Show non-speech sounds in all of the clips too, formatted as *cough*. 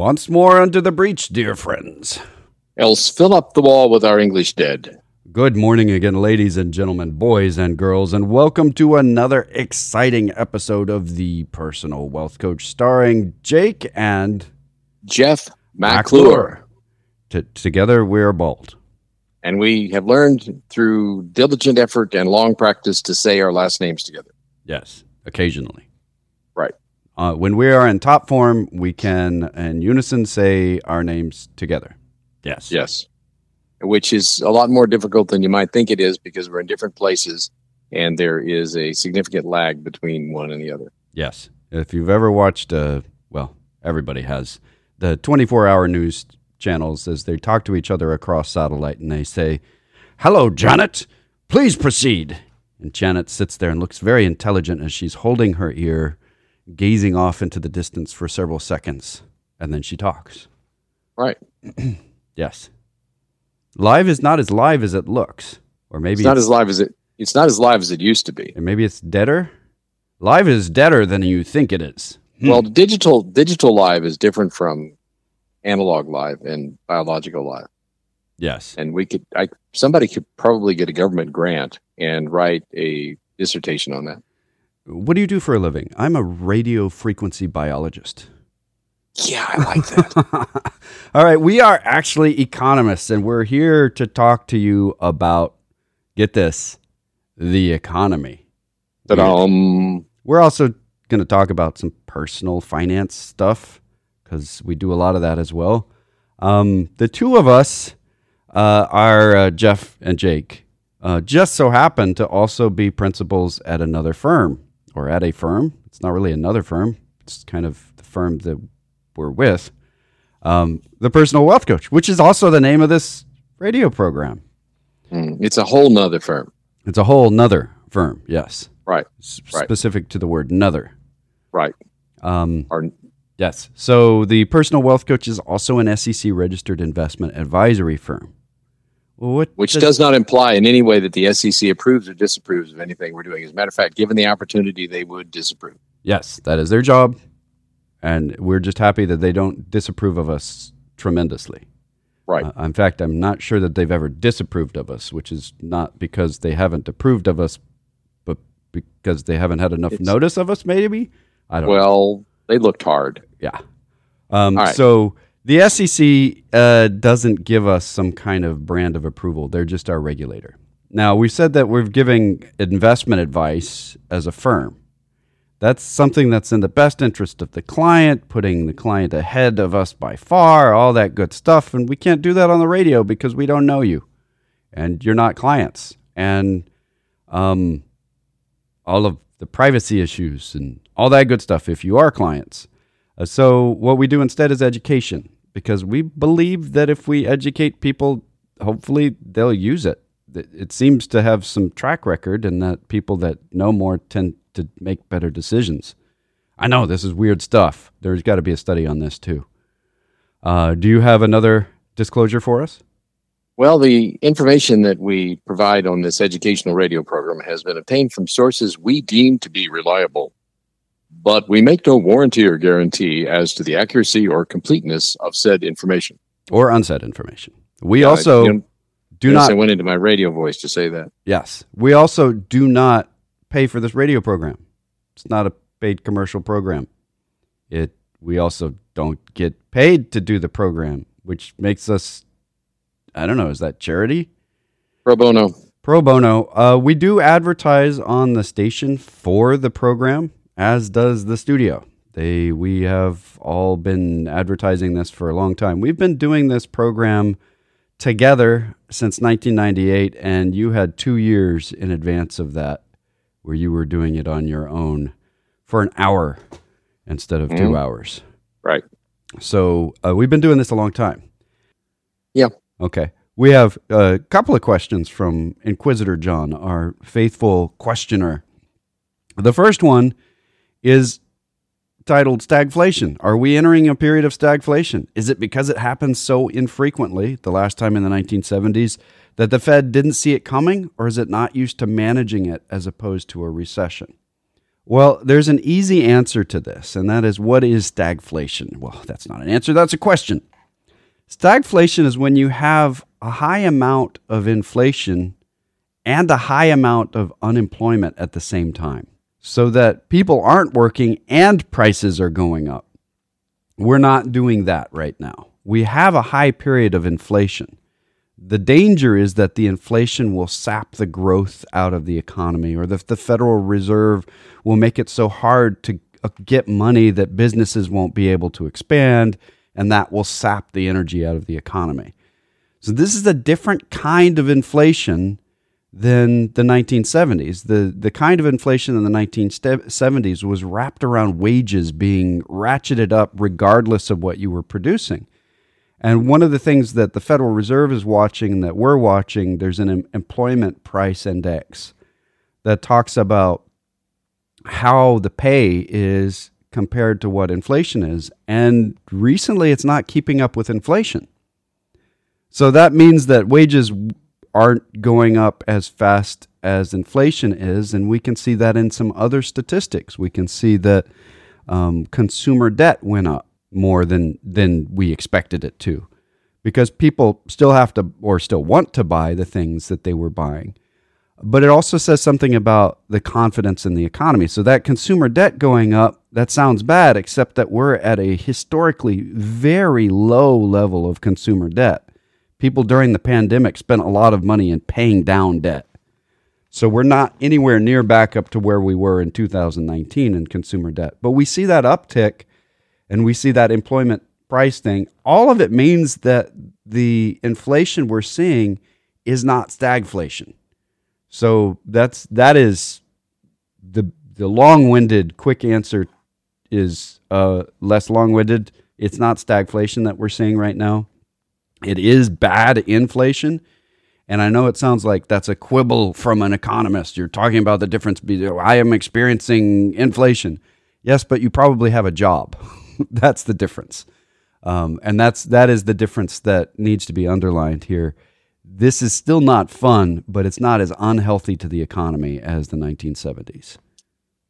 Once more under the breach, dear friends. Else fill up the wall with our English dead. Good morning again, ladies and gentlemen, boys and girls, and welcome to another exciting episode of The Personal Wealth Coach, starring Jake and Jeff McClure. T- together, we're bald. And we have learned through diligent effort and long practice to say our last names together. Yes, occasionally. Right. Uh, when we are in top form, we can, in unison, say our names together. Yes. Yes. Which is a lot more difficult than you might think it is because we're in different places and there is a significant lag between one and the other. Yes. If you've ever watched, uh, well, everybody has, the 24 hour news channels as they talk to each other across satellite and they say, Hello, Janet. Please proceed. And Janet sits there and looks very intelligent as she's holding her ear, gazing off into the distance for several seconds. And then she talks. Right. *clears throat* Yes. Live is not as live as it looks. Or maybe It's not as live as it it's not as live as it used to be. or maybe it's deader. Live is deader than you think it is. Hmm. Well, digital digital live is different from analog live and biological live. Yes. and we could I somebody could probably get a government grant and write a dissertation on that. What do you do for a living? I'm a radio frequency biologist. Yeah, I like that. *laughs* All right, we are actually economists and we're here to talk to you about get this, the economy. um, We're also going to talk about some personal finance stuff because we do a lot of that as well. Um, the two of us uh, are uh, Jeff and Jake. Uh, just so happen to also be principals at another firm or at a firm. It's not really another firm. It's kind of the firm that we're with. Um, the Personal Wealth Coach, which is also the name of this radio program. mm, it's a whole nother firm. It's a whole nother firm. Yes. Right, S- Right. Specific to the word nother. right. Um, Or Yes. So the personal wealth coach is also an SEC registered investment advisory firm. Well, what which does not imply in any way that the SEC approves or disapproves of anything we're doing. As a matter of fact, given the opportunity, they would disapprove. Yes, that is their job, and we're just happy that they don't disapprove of us tremendously. Right. Uh, in fact, I'm not sure that they've ever disapproved of us, which is not because they haven't approved of us, but because they haven't had enough It's- notice of us. Maybe I don't. know. well, they looked hard. Yeah. Um, All right. So the SEC uh, doesn't give us some kind of brand of approval. They're just our regulator. Now, we said that we're giving investment advice as a firm. That's something that's in the best interest of the client, putting the client ahead of us by far, all that good stuff. And we can't do that on the radio because we don't know you and you're not clients. And um, all of the privacy issues and all that good stuff if you are clients. Uh, so, what we do instead is education because we believe that if we educate people, hopefully they'll use it. It seems to have some track record, and that people that know more tend to make better decisions. I know this is weird stuff. There's got to be a study on this too. Uh, do you have another disclosure for us? Well, the information that we provide on this educational radio program has been obtained from sources we deem to be reliable, but we make no warranty or guarantee as to the accuracy or completeness of said information. Or unsaid information? We Yeah, also you know, do not I went into my radio voice to say that. Yes. We also do not pay for this radio program. It's not a paid commercial program. It we also don't get paid to do the program, which makes us I don't know, is that charity? Pro bono. Pro bono. Uh, we do advertise on the station for the program, as does the studio. They we have all been advertising this for a long time. We've been doing this program together since 1998, and you had two years in advance of that, where you were doing it on your own for an hour instead of two Mhm. hours. Right. So uh, we've been doing this a long time. Yeah. Okay. We have a couple of questions from Inquisitor John, our faithful questioner. The first one is titled Stagflation. Are we entering a period of stagflation? Is it because it happens so infrequently, the last time in the 1970s, that the Fed didn't see it coming, or is it not used to managing it as opposed to a recession? Well, there's an easy answer to this, and that is what is stagflation? Well, that's not an answer, that's a question. Stagflation is when you have a high amount of inflation and a high amount of unemployment at the same time, so that people aren't working and prices are going up. We're not doing that right now. We have a high period of inflation. The danger is that the inflation will sap the growth out of the economy, or that the Federal Reserve will make it so hard to uh, get money that businesses won't be able to expand, and that will sap the energy out of the economy. So, this is a different kind of inflation than the 1970s. The, the kind of inflation in the 1970s was wrapped around wages being ratcheted up regardless of what you were producing. And one of the things that the Federal Reserve is watching that we're watching, there's an employment price index that talks about how the pay is compared to what inflation is. And recently, it's not keeping up with inflation. So that means that wages aren't going up as fast as inflation is. And we can see that in some other statistics. We can see that um, consumer debt went up more than than we expected it to because people still have to or still want to buy the things that they were buying but it also says something about the confidence in the economy so that consumer debt going up that sounds bad except that we're at a historically very low level of consumer debt people during the pandemic spent a lot of money in paying down debt so we're not anywhere near back up to where we were in 2019 in consumer debt but we see that uptick and we see that employment price thing, all of it means that the inflation we're seeing is not stagflation. So that's that is the the long-winded quick answer is uh, less long-winded. It's not stagflation that we're seeing right now. It is bad inflation. And I know it sounds like that's a quibble from an economist. You're talking about the difference between I am experiencing inflation. Yes, but you probably have a job. *laughs* that's the difference. Um, and that's that is the difference that needs to be underlined here. This is still not fun, but it's not as unhealthy to the economy as the 1970s.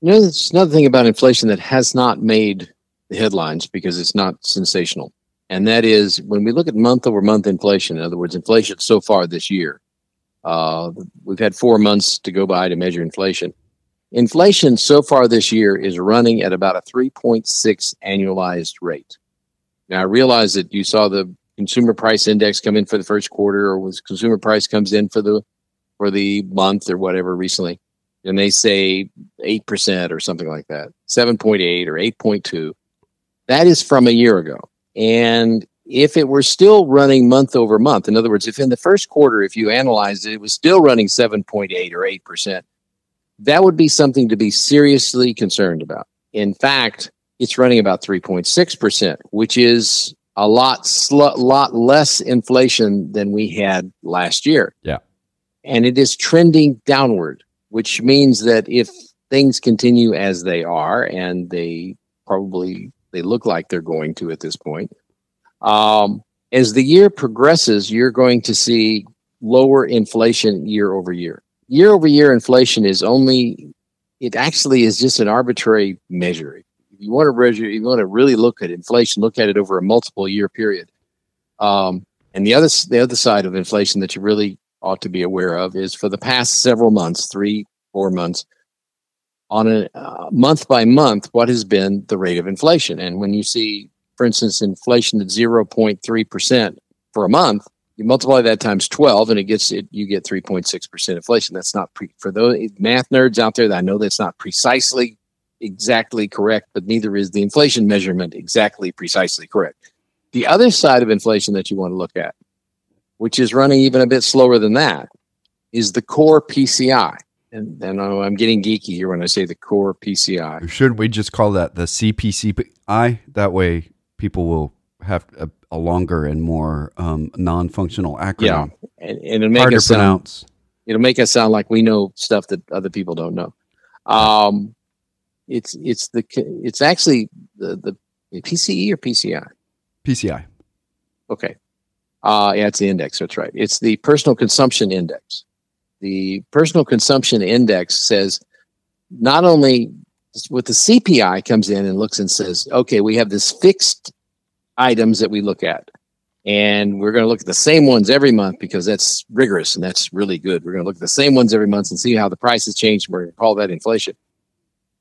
You know, there's another thing about inflation that has not made the headlines because it's not sensational. And that is when we look at month over month inflation, in other words, inflation so far this year, uh, we've had four months to go by to measure inflation. Inflation so far this year is running at about a 3.6 annualized rate. Now, I realize that you saw the consumer price index come in for the first quarter, or was consumer price comes in for the for the month or whatever recently, and they say eight percent or something like that, seven point eight or eight point two. That is from a year ago, and if it were still running month over month, in other words, if in the first quarter, if you analyzed it, it was still running seven point eight or eight percent, that would be something to be seriously concerned about. In fact, it's running about 3.6%, which is a lot sl- lot less inflation than we had last year. Yeah. And it is trending downward, which means that if things continue as they are and they probably they look like they're going to at this point, um, as the year progresses, you're going to see lower inflation year over year year over year inflation is only it actually is just an arbitrary measure. If you want to measure, you want to really look at inflation, look at it over a multiple year period. Um, and the other the other side of inflation that you really ought to be aware of is for the past several months, three four months, on a uh, month by month, what has been the rate of inflation? And when you see, for instance, inflation at zero point three percent for a month, you multiply that times 12 and it gets it you get 3.6% inflation. That's not pre, for those math nerds out there that i know that's not precisely exactly correct but neither is the inflation measurement exactly precisely correct. The other side of inflation that you want to look at which is running even a bit slower than that is the core pci and, and i'm getting geeky here when i say the core pci Shouldn't we just call that the cpci that way people will have a a longer and more um, non-functional acronym. Yeah, and, and it'll make Hard us to pronounce. Sound, it'll make us sound like we know stuff that other people don't know. Um, it's it's the it's actually the the PCE or PCI. PCI. Okay. Uh, yeah, it's the index. That's right. It's the personal consumption index. The personal consumption index says not only With the CPI comes in and looks and says, okay, we have this fixed items that we look at. And we're going to look at the same ones every month because that's rigorous and that's really good. We're going to look at the same ones every month and see how the prices change. We're going to call that inflation.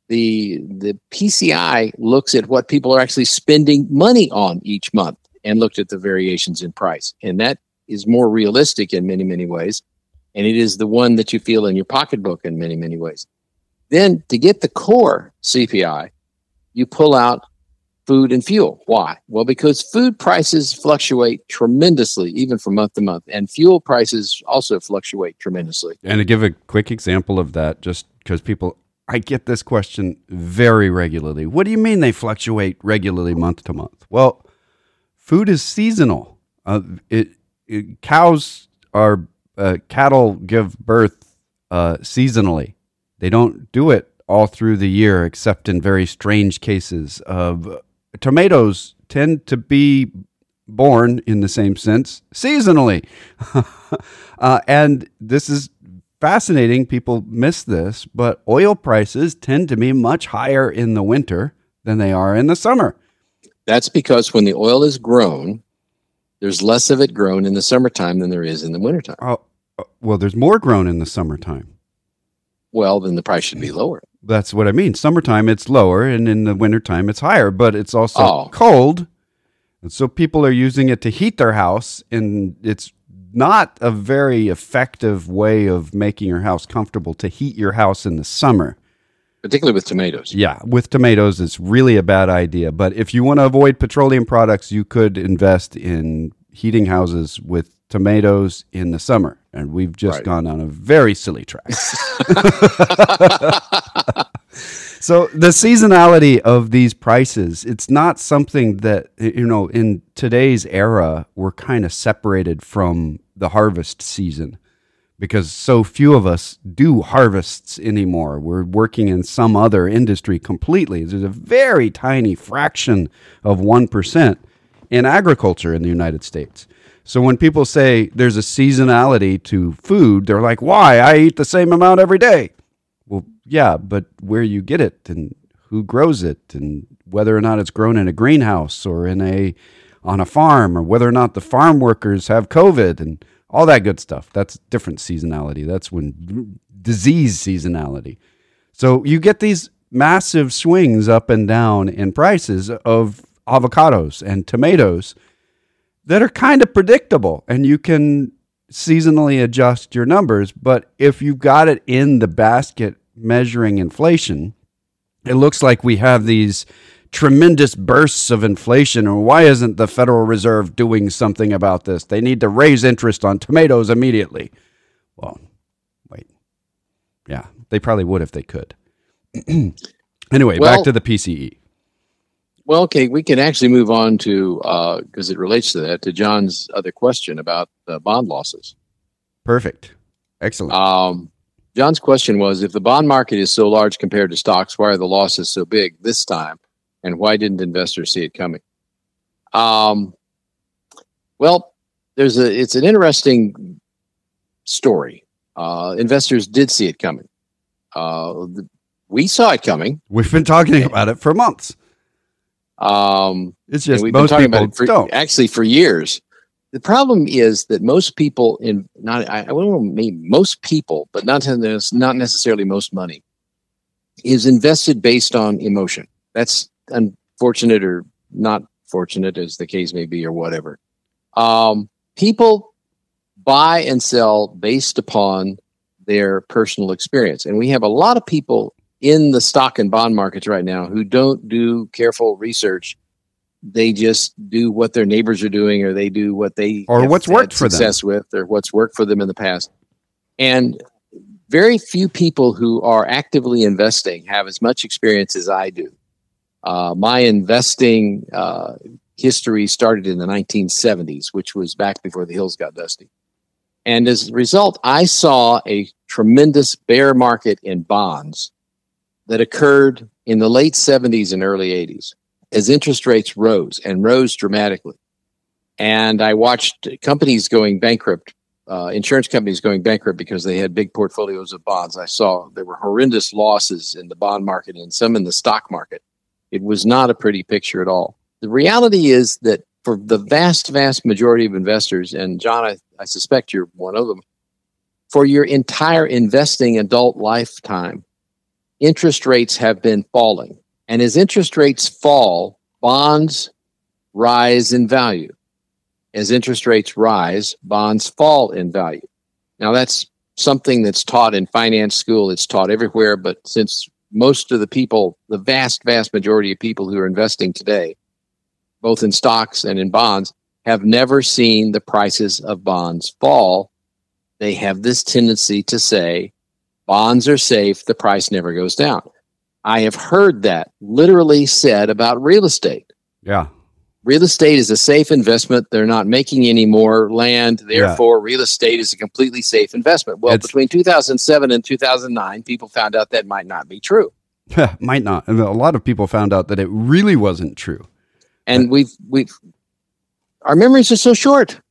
The the PCI looks at what people are actually spending money on each month and looked at the variations in price. And that is more realistic in many, many ways. And it is the one that you feel in your pocketbook in many, many ways. Then to get the core CPI, you pull out food and fuel. Why? Well, because food prices fluctuate tremendously, even from month to month, and fuel prices also fluctuate tremendously. And to give a quick example of that, just because people, I get this question very regularly. What do you mean they fluctuate regularly month to month? Well, food is seasonal. Uh, it, it, cows are uh, cattle give birth uh, seasonally. They don't do it all through the year, except in very strange cases of tomatoes tend to be born in the same sense seasonally. *laughs* uh, and this is fascinating. People miss this, but oil prices tend to be much higher in the winter than they are in the summer. That's because when the oil is grown, there's less of it grown in the summertime than there is in the wintertime. Oh, well, there's more grown in the summertime. Well, then the price should be lower. That's what I mean. Summertime it's lower, and in the wintertime it's higher, but it's also Oh. cold. And so people are using it to heat their house, and it's not a very effective way of making your house comfortable to heat your house in the summer. Particularly with tomatoes. Yeah, with tomatoes, it's really a bad idea. But if you want to avoid petroleum products, you could invest in heating houses with tomatoes in the summer. And we've just Right. gone on a very silly track. *laughs* *laughs* so the seasonality of these prices, it's not something that, you know, in today's era, we're kind of separated from the harvest season because so few of us do harvests anymore. We're working in some other industry completely. There's a very tiny fraction of 1% in agriculture in the United States. So when people say there's a seasonality to food, they're like, why? I eat the same amount every day. Well, yeah, but where you get it and who grows it and whether or not it's grown in a greenhouse or in a on a farm or whether or not the farm workers have COVID and all that good stuff. That's different seasonality. That's when disease seasonality. So you get these massive swings up and down in prices of avocados and tomatoes that are kind of predictable and you can seasonally adjust your numbers. But if you've got it in the basket measuring inflation, it looks like we have these tremendous bursts of inflation. And why isn't the Federal Reserve doing something about this? They need to raise interest on tomatoes immediately. Well, wait. Yeah, they probably would if they could. *clears throat* anyway, Well- back to the. PCE. Well, okay, we can actually move on to because it relates to that to John's other question about the bond losses. Perfect. Excellent. Um, John's question was: If the bond market is so large compared to stocks, why are the losses so big this time, and why didn't investors see it coming? Um, well, there's a it's an interesting story. Uh, investors did see it coming. Uh, the, we saw it coming. We've been talking about it for months. Um, It's just we've been talking people about it for, don't. actually for years. The problem is that most people in not I, I don't mean most people, but not not necessarily most money is invested based on emotion. That's unfortunate or not fortunate, as the case may be, or whatever. Um, people buy and sell based upon their personal experience, and we have a lot of people in the stock and bond markets right now who don't do careful research. They just do what their neighbors are doing or they do what they Or what's worked for them. success with or what's worked for them in the past. And very few people who are actively investing have as much experience as i do. Uh, my investing uh, history started in the 1970s which was back before the hills got dusty. And as a result i saw a tremendous bear market in bonds that occurred in the late 70s and early 80s as interest rates rose and rose dramatically. And I watched companies going bankrupt uh, insurance companies going bankrupt because they had big portfolios of bonds. I saw there were horrendous losses in the bond market and some in the stock market. It was not a pretty picture at all. The reality is that for the vast, vast majority of investors, and John, I, I suspect you're one of them, for your entire investing adult lifetime, interest rates have been falling. And as interest rates fall, bonds rise in value. As interest rates rise, bonds fall in value. Now, that's something that's taught in finance school, it's taught everywhere, but since most of the people, the vast, vast majority of people who are investing today, both in stocks and in bonds, have never seen the prices of bonds fall. They have this tendency to say, bonds are safe, the price never goes down. I have heard that literally said about real estate. Yeah. Real estate is a safe investment. They're not making any more land. Therefore, yeah. real estate is a completely safe investment. Well, it's, between 2007 and 2009, people found out that might not be true. *laughs* might not. And a lot of people found out that it really wasn't true. And we've, we've, our memories are so short.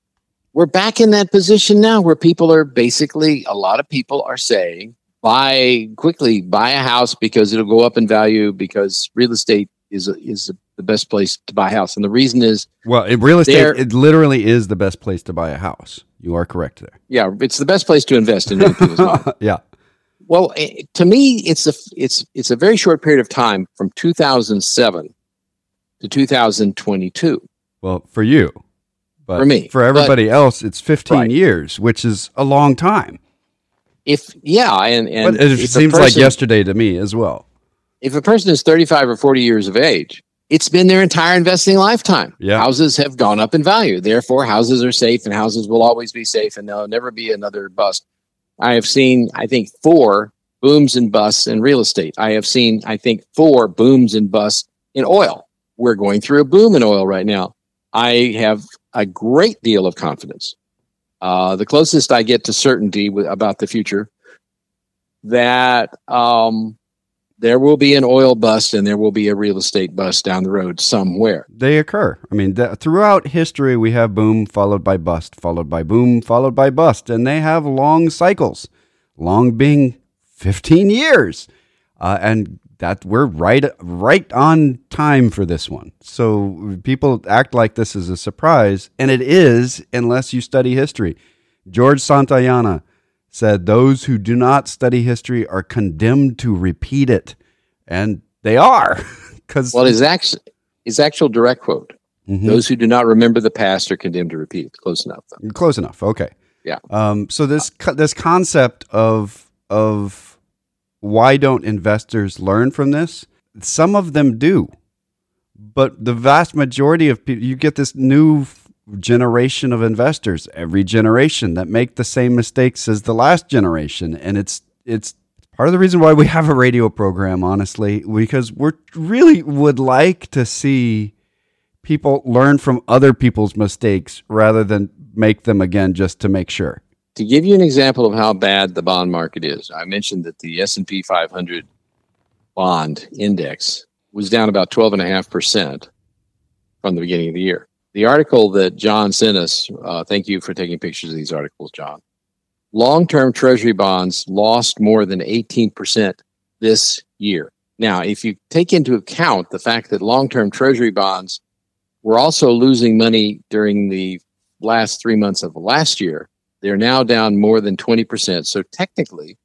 We're back in that position now where people are basically, a lot of people are saying, buy quickly, buy a house because it'll go up in value because real estate is, is the best place to buy a house. And the reason is well, in real estate, it literally is the best place to buy a house. You are correct there. Yeah, it's the best place to invest in *laughs* yeah. Well, eh, to me, it's a it's it's a very short period of time from 2007 to 2022. Well, for you, but for me, for everybody but, else, it's 15 right. years, which is a long time. If yeah, and and but it seems person, like yesterday to me as well. If a person is 35 or 40 years of age, it's been their entire investing lifetime. Yeah. Houses have gone up in value. Therefore, houses are safe and houses will always be safe and there'll never be another bust. I have seen, I think, four booms and busts in real estate. I have seen, I think, four booms and busts in oil. We're going through a boom in oil right now. I have a great deal of confidence. Uh, the closest I get to certainty about the future that um, there will be an oil bust and there will be a real estate bust down the road somewhere. They occur. I mean, th- throughout history, we have boom followed by bust, followed by boom, followed by bust, and they have long cycles, long being 15 years. Uh, and that we're right right on time for this one. So people act like this is a surprise, and it is unless you study history. George Santayana said, Those who do not study history are condemned to repeat it. And they are. *laughs* Because well, his, actual, his actual direct quote mm-hmm. those who do not remember the past are condemned to repeat it. Close enough. Though. Close enough. Okay. Yeah. Um, so this this concept of of why don't investors learn from this? Some of them do, but the vast majority of people, you get this new generation of investors every generation that make the same mistakes as the last generation and it's it's part of the reason why we have a radio program honestly because we really would like to see people learn from other people's mistakes rather than make them again just to make sure to give you an example of how bad the bond market is i mentioned that the s&p 500 bond index was down about 12.5% from the beginning of the year the article that John sent us, uh, thank you for taking pictures of these articles, John. Long term treasury bonds lost more than 18% this year. Now, if you take into account the fact that long term treasury bonds were also losing money during the last three months of last year, they're now down more than 20%. So technically,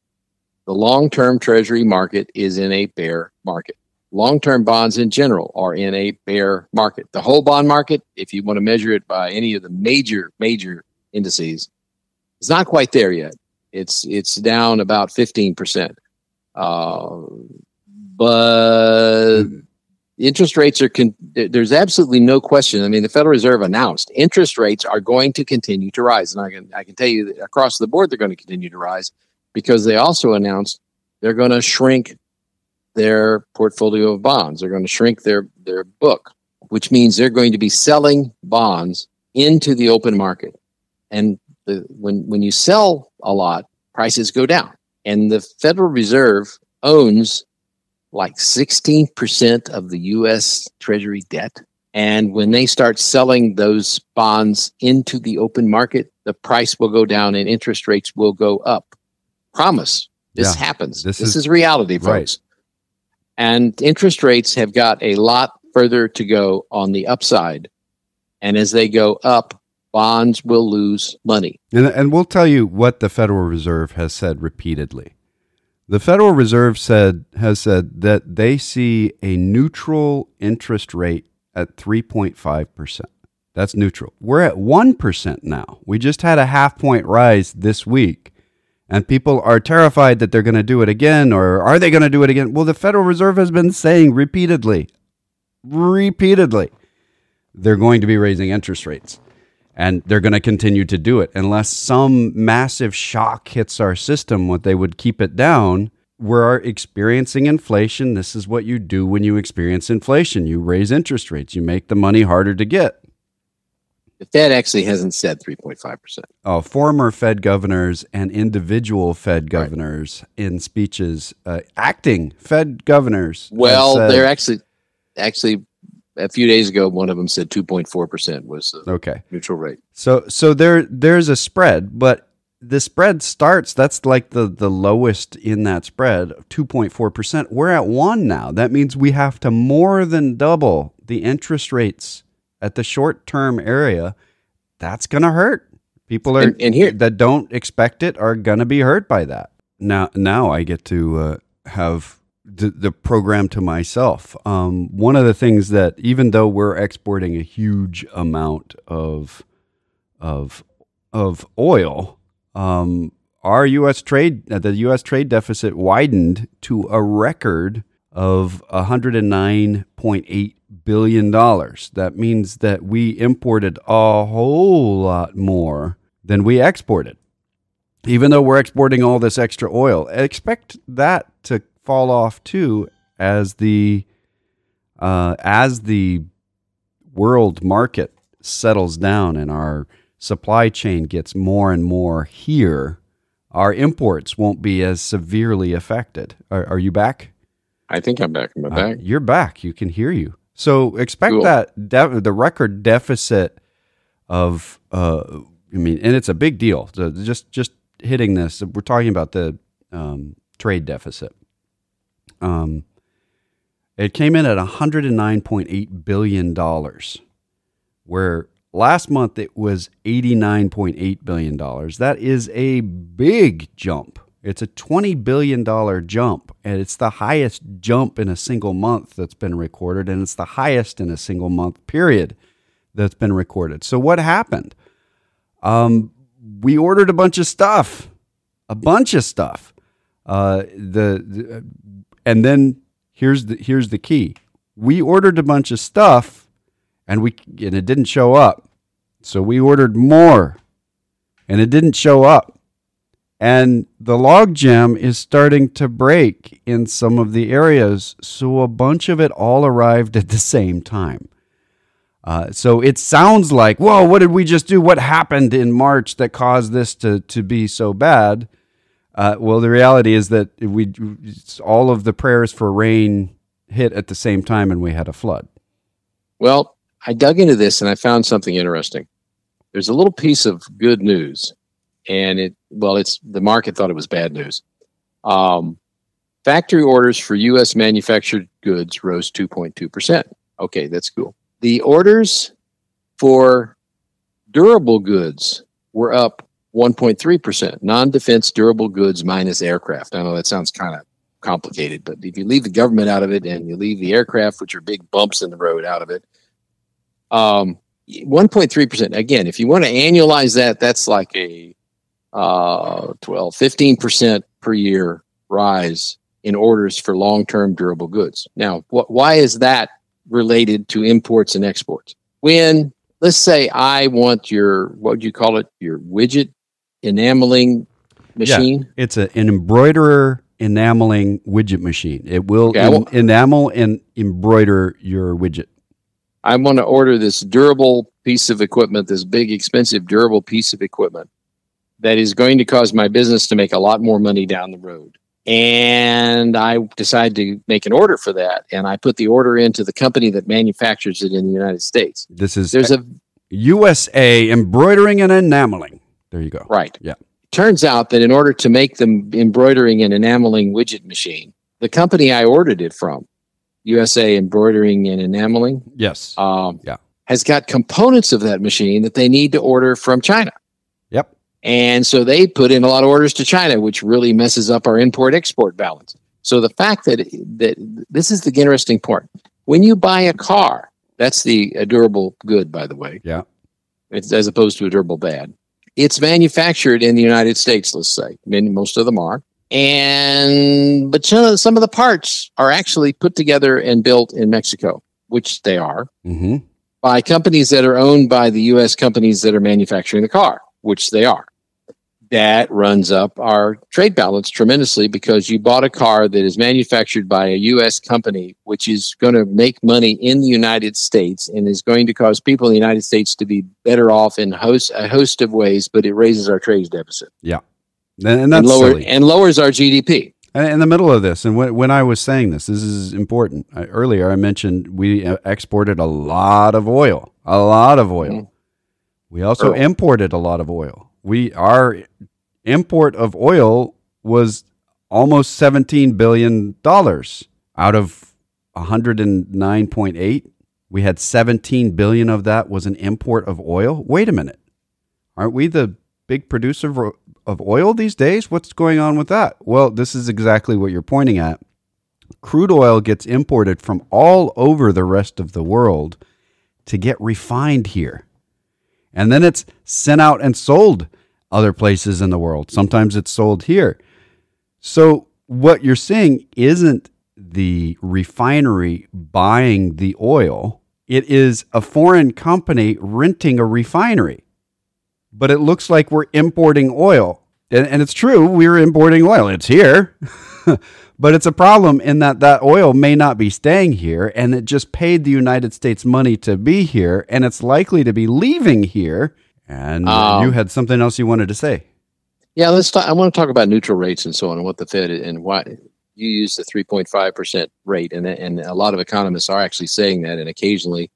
the long term treasury market is in a bear market long term bonds in general are in a bear market. The whole bond market, if you want to measure it by any of the major, major indices, it's not quite there yet. It's it's down about 15%. Uh, but interest rates are con- there's absolutely no question. I mean, the Federal Reserve announced interest rates are going to continue to rise, and I can I can tell you across the board they're going to continue to rise because they also announced they're going to shrink their portfolio of bonds. They're going to shrink their, their book, which means they're going to be selling bonds into the open market. And the, when, when you sell a lot, prices go down. And the Federal Reserve owns like 16% of the US Treasury debt. And when they start selling those bonds into the open market, the price will go down and interest rates will go up. Promise. This Yeah. happens. This This, is- is, reality, folks. right. And interest rates have got a lot further to go on the upside. And as they go up, bonds will lose money. And, and we'll tell you what the Federal Reserve has said repeatedly. The Federal Reserve said has said that they see a neutral interest rate at 3.5%. That's neutral. We're at 1% now. We just had a half point rise this week. And people are terrified that they're going to do it again or are they going to do it again? Well, the Federal Reserve has been saying repeatedly, repeatedly, they're going to be raising interest rates and they're going to continue to do it. Unless some massive shock hits our system what they would keep it down we're experiencing inflation. This is what you do when you experience inflation. You raise interest rates. You make the money harder to get. The Fed actually hasn't said 3.5%. uh, former Fed governors and individual Fed governors in speeches, uh, acting Fed governors. Well, said- they're actually, actually, a few days ago, one of them said 2.4% was the okay. neutral rate. So so there there's a spread, but the spread starts that's like the the lowest in that spread, 2.4%. We're at 1 now. That means we have to more than double the interest rates at the short-term area. That's going to hurt. People are And- and here- that don't expect it are going to be hurt by that. Now now I get to uh, have the, the program to myself. Um, one of the things that even though we're exporting a huge amount of of of oil, um, our U.S. trade uh, the U.S. trade deficit widened to a record of 109.8 billion dollars. That means that we imported a whole lot more than we exported. Even though we're exporting all this extra oil, expect that to fall off too as the uh, as the world market settles down and our supply chain gets more and more here, our imports won't be as severely affected. Are, are you back? I think I'm back. Am I Uh, you're back. You can hear you. So expect Cool. that de- the record deficit of uh, I mean, and it's a big deal. So just just hitting this, we're talking about the um, trade deficit. Um, it came in at 109.8 billion dollars, where last month it was 89.8 billion dollars. That is a big jump. It's a 20 billion dollar jump, and it's the highest jump in a single month that's been recorded, and it's the highest in a single month period that's been recorded. So what happened? Um, we ordered a bunch of stuff, a bunch of stuff. Uh, the, the and then here's the here's the key. We ordered a bunch of stuff, and we and it didn't show up. So we ordered more, and it didn't show up. And the logjam is starting to break in some of the areas. So a bunch of it all arrived at the same time. Uh, so it sounds like, whoa, what did we just do? What happened in March that caused this to, to be so bad? Uh, well, the reality is that we all of the prayers for rain hit at the same time, and we had a flood. Well, I dug into this and I found something interesting. There's a little piece of good news, and it well, it's the market thought it was bad news. Um, factory orders for U.S. manufactured goods rose 2.2 percent. Okay, that's cool. The orders for durable goods were up 1.3 percent. Non-defense durable goods minus aircraft. I know that sounds kind of complicated, but if you leave the government out of it and you leave the aircraft, which are big bumps in the road, out of it, um, 1.3 percent. Again, if you want to annualize that, that's like a uh, 12, 15 percent per year rise in orders for long-term durable goods. Now, what? Why is that related to imports and exports? When let's say I want your what would you call it? Your widget enameling machine. Yeah, It's a, an embroiderer enameling widget machine. It will Okay, en- enamel and embroider your widget. I want to order this durable piece of equipment, this big, expensive, durable piece of equipment that is going to cause my business to make a lot more money down the road. And I decide to make an order for that. And I put the order into the company that manufactures it in the United States. This is There's a USA embroidering and enameling. There you go. right. Yeah. Turns out that in order to make the embroidering and enameling widget machine, the company I ordered it from, USA Embroidering and Enameling, Yes. um, Yeah. has got components of that machine that they need to order from China. Yep. And so they put in a lot of orders to China, which really messes up our import export balance. So the fact that that this is the interesting part. When you buy a car, that's the a durable good, by the way. Yeah. It's as opposed to a durable bad. It's manufactured in the United States, let's say. Mean, most of them are. And but some of, the parts are actually put together and built in Mexico, which they are hmm by companies that are owned by the US companies that are manufacturing the car, which they are. That runs up our trade balance tremendously because you bought a car that is manufactured by a US company, which is going to make money in the United States and is going to cause people in the United States to be better off in host, a host of ways, but it raises our trade deficit And, and that's and, lower, and lowers our GDP. And in the middle of this, and when, when I was saying this, this is important. I, earlier, I mentioned we uh, exported a lot of oil, a lot of oil. Mhm. We also Sure. imported a lot of oil. We our import of oil was almost seventeen billion dollars out of one hundred and nine point eight. We had seventeen billion of that was an import of oil. Wait a minute, aren't we the big producer of oil these days? What's going on with that? Well, this is exactly what you're pointing at. Crude oil gets imported from all over the rest of the world to get refined here. And then it's sent out and sold other places in the world. Sometimes it's sold here. So what you're seeing isn't the refinery buying the oil, it is a foreign company renting a refinery. But it looks like we're importing oil. And, and it's true, we're importing oil. It's here. *laughs* but it's a problem in that that oil may not be staying here and it just paid the United States money to be here and it's likely to be leaving here. And Um, you had something else you wanted to say. Yeah, let's talk. I want to talk about neutral rates and so on, and what the Fed and why you use the 3.5 percent rate, and and a lot of economists are actually saying that, and occasionally,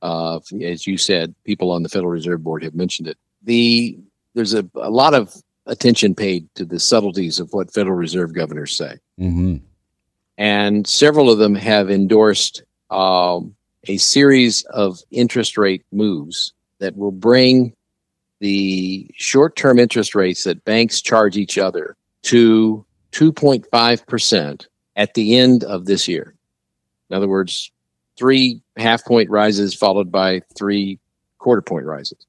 uh, as you said, people on the Federal Reserve Board have mentioned it. The there's a, a lot of attention paid to the subtleties of what Federal Reserve governors say, Mm-hmm. and several of them have endorsed um, a series of interest rate moves that will bring the short-term interest rates that banks charge each other to 2.5% at the end of this year. In other words, three half point rises followed by three quarter point rises.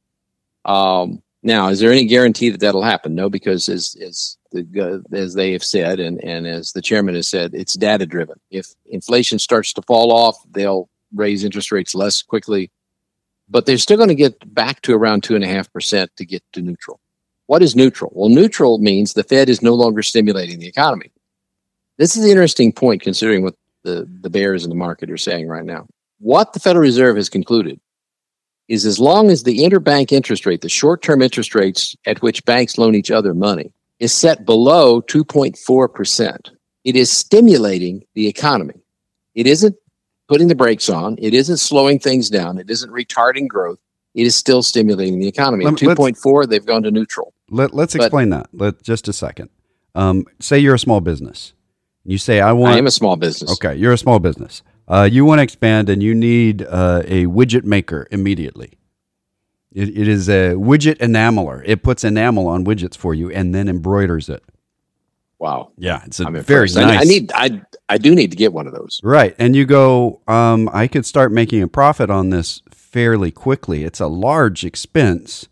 Um, now, is there any guarantee that that'll happen? No, because as as the as they have said, and and as the chairman has said, it's data driven. If inflation starts to fall off, they'll raise interest rates less quickly, but they're still going to get back to around two and a half percent to get to neutral. What is neutral? Well, neutral means the Fed is no longer stimulating the economy. This is the interesting point considering what the, the bears in the market are saying right now. What the Federal Reserve has concluded is as long as the interbank interest rate, the short term interest rates at which banks loan each other money, is set below 2.4%, it is stimulating the economy. It isn't putting the brakes on, it isn't slowing things down, it isn't retarding growth. It is still stimulating the economy. Let- 2.4, they've gone to neutral. Let, let's But- explain that. Let just a second. Um, say you're a small business. You say I want I am a small business. Okay, you're a small business. Uh, you want to expand and you need uh, a widget maker immediately. It, it is a widget enameler. It puts enamel on widgets for you and then embroiders it. Wow. Yeah, it's a I'm very impressed. I- nice. I, need I I do need to get one of those. right, and you go. Um, I could start making a profit on this fairly quickly. It's a large expense,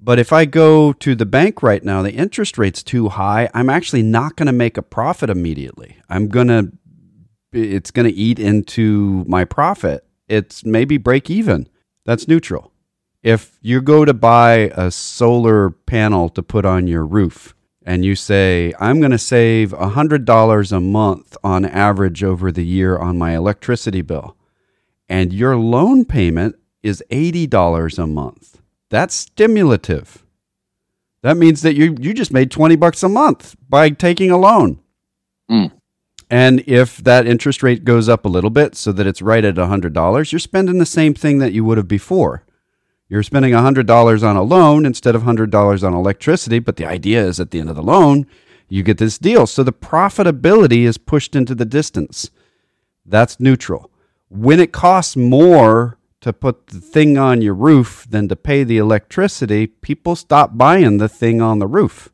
but if I go to the bank right now, the interest rate's too high. I'm actually not going to make a profit immediately. I'm gonna. It's going to eat into my profit. It's maybe break even. That's neutral. If you go to buy a solar panel to put on your roof and you say, I'm going to save $100 a month on average over the year on my electricity bill, and your loan payment is $80 a month, that's stimulative. That means that you, you just made 20 bucks a month by taking a loan. Mm. And if that interest rate goes up a little bit so that it's right at $100, you're spending the same thing that you would have before. You're spending $100 on a loan instead of $100 on electricity, but the idea is at the end of the loan, you get this deal. So the profitability is pushed into the distance. That's neutral. When it costs more to put the thing on your roof than to pay the electricity, people stop buying the thing on the roof.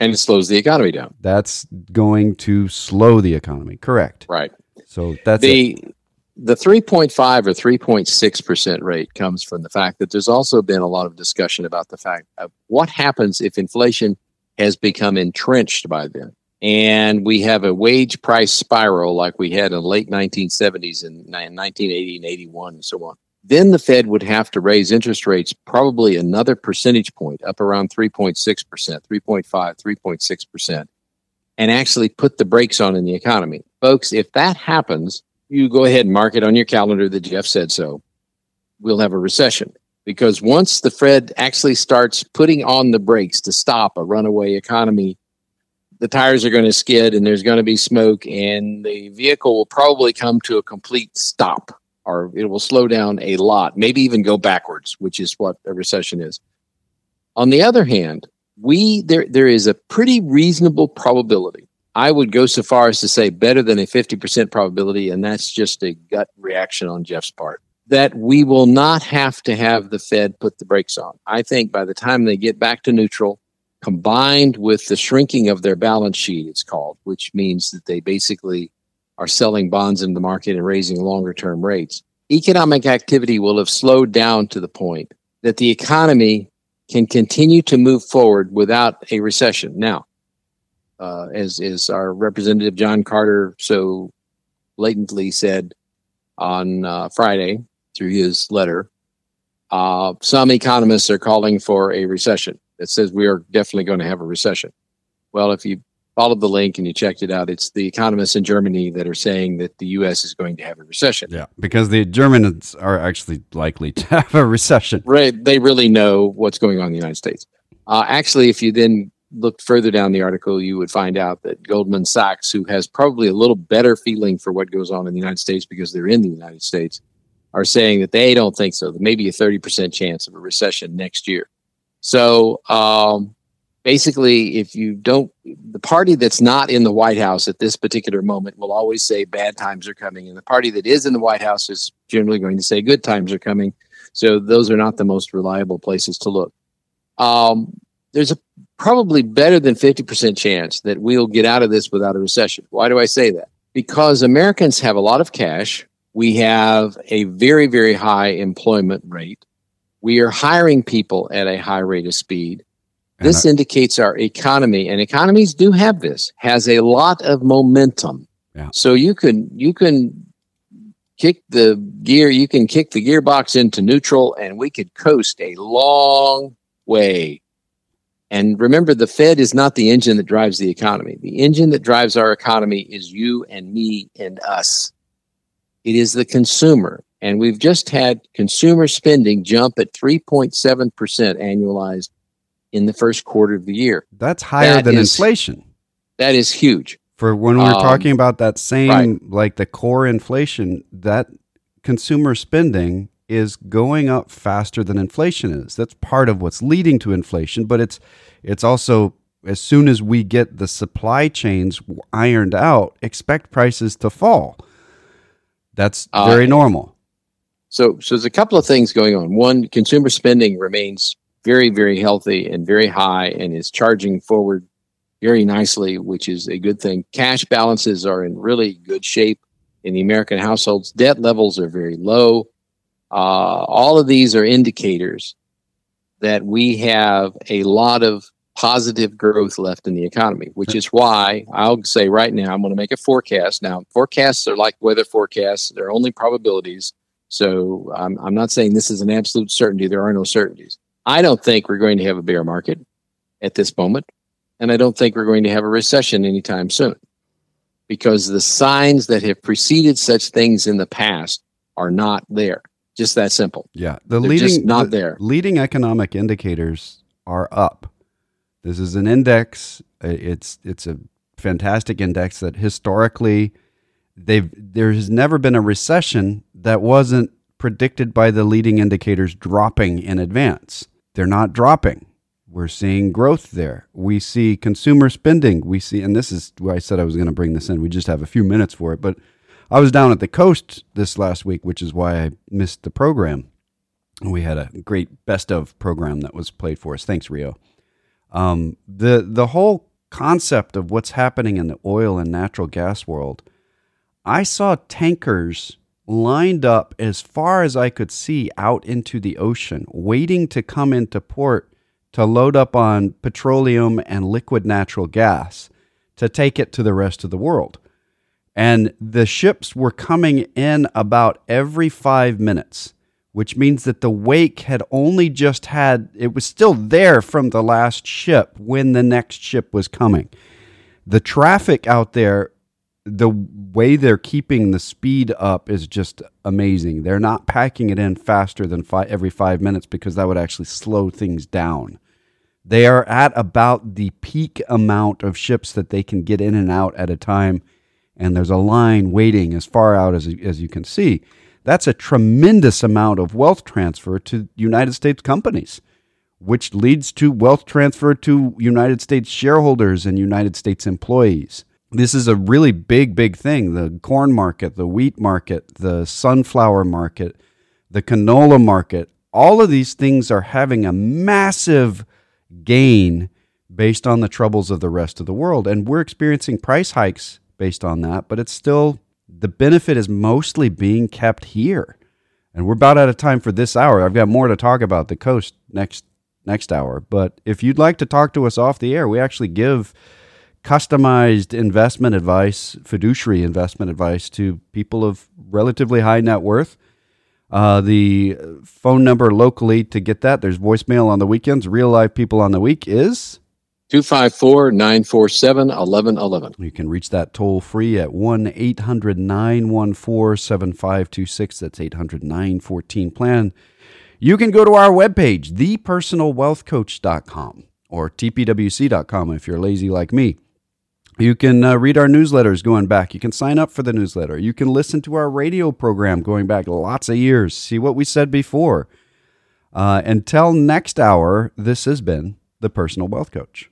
And it slows the economy down. That's going to slow the economy. Correct. Right. So that's the it. The 3.5 or 3.6 percent rate comes from the fact that there's also been a lot of discussion about the fact of what happens if inflation has become entrenched by then. And we have a wage price spiral like we had in the late 1970s and 1980 and 81 and so on. Then the fed would have to raise interest rates probably another percentage point up around 3.6% 3.5 3.6% and actually put the brakes on in the economy. Folks if that happens you go ahead and mark it on your calendar that jeff said so we'll have a recession because once the fed actually starts putting on the brakes to stop a runaway economy the tires are going to skid and there's going to be smoke and the vehicle will probably come to a complete stop or it will slow down a lot, maybe even go backwards, which is what a recession is. On the other hand, we there there is a pretty reasonable probability. I would go so far as to say better than a 50% probability, and that's just a gut reaction on Jeff's part, that we will not have to have the Fed put the brakes on. I think by the time they get back to neutral, combined with the shrinking of their balance sheet, it's called, which means that they basically are selling bonds in the market and raising longer term rates. Economic activity will have slowed down to the point that the economy can continue to move forward without a recession. Now, uh, as, as our representative John Carter so blatantly said on uh, Friday through his letter, uh, some economists are calling for a recession that says we are definitely going to have a recession. Well, if you followed the link and you checked it out, it's the economists in Germany that are saying that the U.S. is going to have a recession. Yeah, because the Germans are actually likely to *laughs* have a recession. Right. They really know what's going on in the United States. Uh, actually, if you then looked further down the article, you would find out that Goldman Sachs, who has probably a little better feeling for what goes on in the United States because they're in the United States, are saying that they don't think so. Maybe a 30% chance of a recession next year. So um, basically, if you don't, the party that's not in the White House at this particular moment will always say bad times are coming, and the party that is in the White House is generally going to say good times are coming. So those are not the most reliable places to look. Um, there's a probably better than 50% chance that we'll get out of this without a recession. Why do I say that? Because Americans have a lot of cash. We have a very, very high employment rate. We are hiring people at a high rate of speed. This And indicates our economy, and economies do have this, has a lot of momentum. Yeah. So you can you can kick the gear, you can kick the gearbox into neutral, and we could coast a long way. And remember, the Fed is not the engine that drives the economy. The engine that drives our economy is you and me and us. It is the consumer. And we've just had consumer spending jump at 3.7% annualized in the first quarter of the year. that's higher That than is- inflation. That is huge. For when we're Um, talking about that same, right. like the core inflation, that consumer spending is going up faster than inflation is. That's part of what's leading to inflation, but it's it's also as soon as we get the supply chains ironed out, expect prices to fall. That's Uh, very normal. So, so there's a couple of things going on. One, consumer spending remains very, very healthy and very high and is charging forward very nicely, which is a good thing. Cash balances are in really good shape in the American households. Debt levels are very low. Uh, all of these are indicators that we have a lot of positive growth left in the economy, which is why I'll say right now, I'm going to make a forecast. Now, forecasts are like weather forecasts, they're only probabilities. So I'm, I'm not saying this is an absolute certainty. There are no certainties. I don't think we're going to have a bear market at this moment. And I don't think we're going to have a recession anytime soon because the signs that have preceded such things in the past are not there. Just that simple. Yeah, the They're leading just not the there. leading economic indicators are up. This is an index. It's it's a fantastic index that historically they've there has never been a recession that wasn't predicted by the leading indicators dropping in advance. They're not dropping. We're seeing growth there. We see consumer spending. We see, and this is why I said I was going to bring this in. We just have a few minutes for it. But I was down at the coast this last week, which is why I missed the program. We had a great best of program that was played for us. Thanks, Rio. Um, the the whole concept of what's happening in the oil and natural gas world, I saw tankers lined up as far as I could see out into the ocean, waiting to come into port to load up on petroleum and liquid natural gas to take it to the rest of the world. And the ships were coming in about every five minutes, which means that the wake had only just had, it was still there from the last ship when the next ship was coming. The traffic out there the way they're keeping the speed up is just amazing. They're not packing it in faster than five, every five minutes because that would actually slow things down. They are at about the peak amount of ships that they can get in and out at a time, and there's a line waiting as far out as, as you can see. That's a tremendous amount of wealth transfer to United States companies, which leads to wealth transfer to United States shareholders and United States employees this is a really big, big thing. The corn market, the wheat market, the sunflower market, the canola market, all of these things are having a massive gain based on the troubles of the rest of the world. And we're experiencing price hikes based on that, but it's still the benefit is mostly being kept here. And we're about out of time for this hour. I've got more to talk about the coast next next hour. But if you'd like to talk to us off the air, we actually give customized investment advice, fiduciary investment advice to people of relatively high net worth. Uh, the phone number locally to get that, there's voicemail on the weekends. Real life people on the week is 254 947 1111. You can reach that toll free at 1 800 914 7526. That's 800 914 plan. You can go to our webpage, thepersonalwealthcoach.com or tpwc.com if you're lazy like me. You can uh, read our newsletters going back. You can sign up for the newsletter. You can listen to our radio program going back lots of years, see what we said before. Uh, until next hour, this has been the Personal Wealth Coach.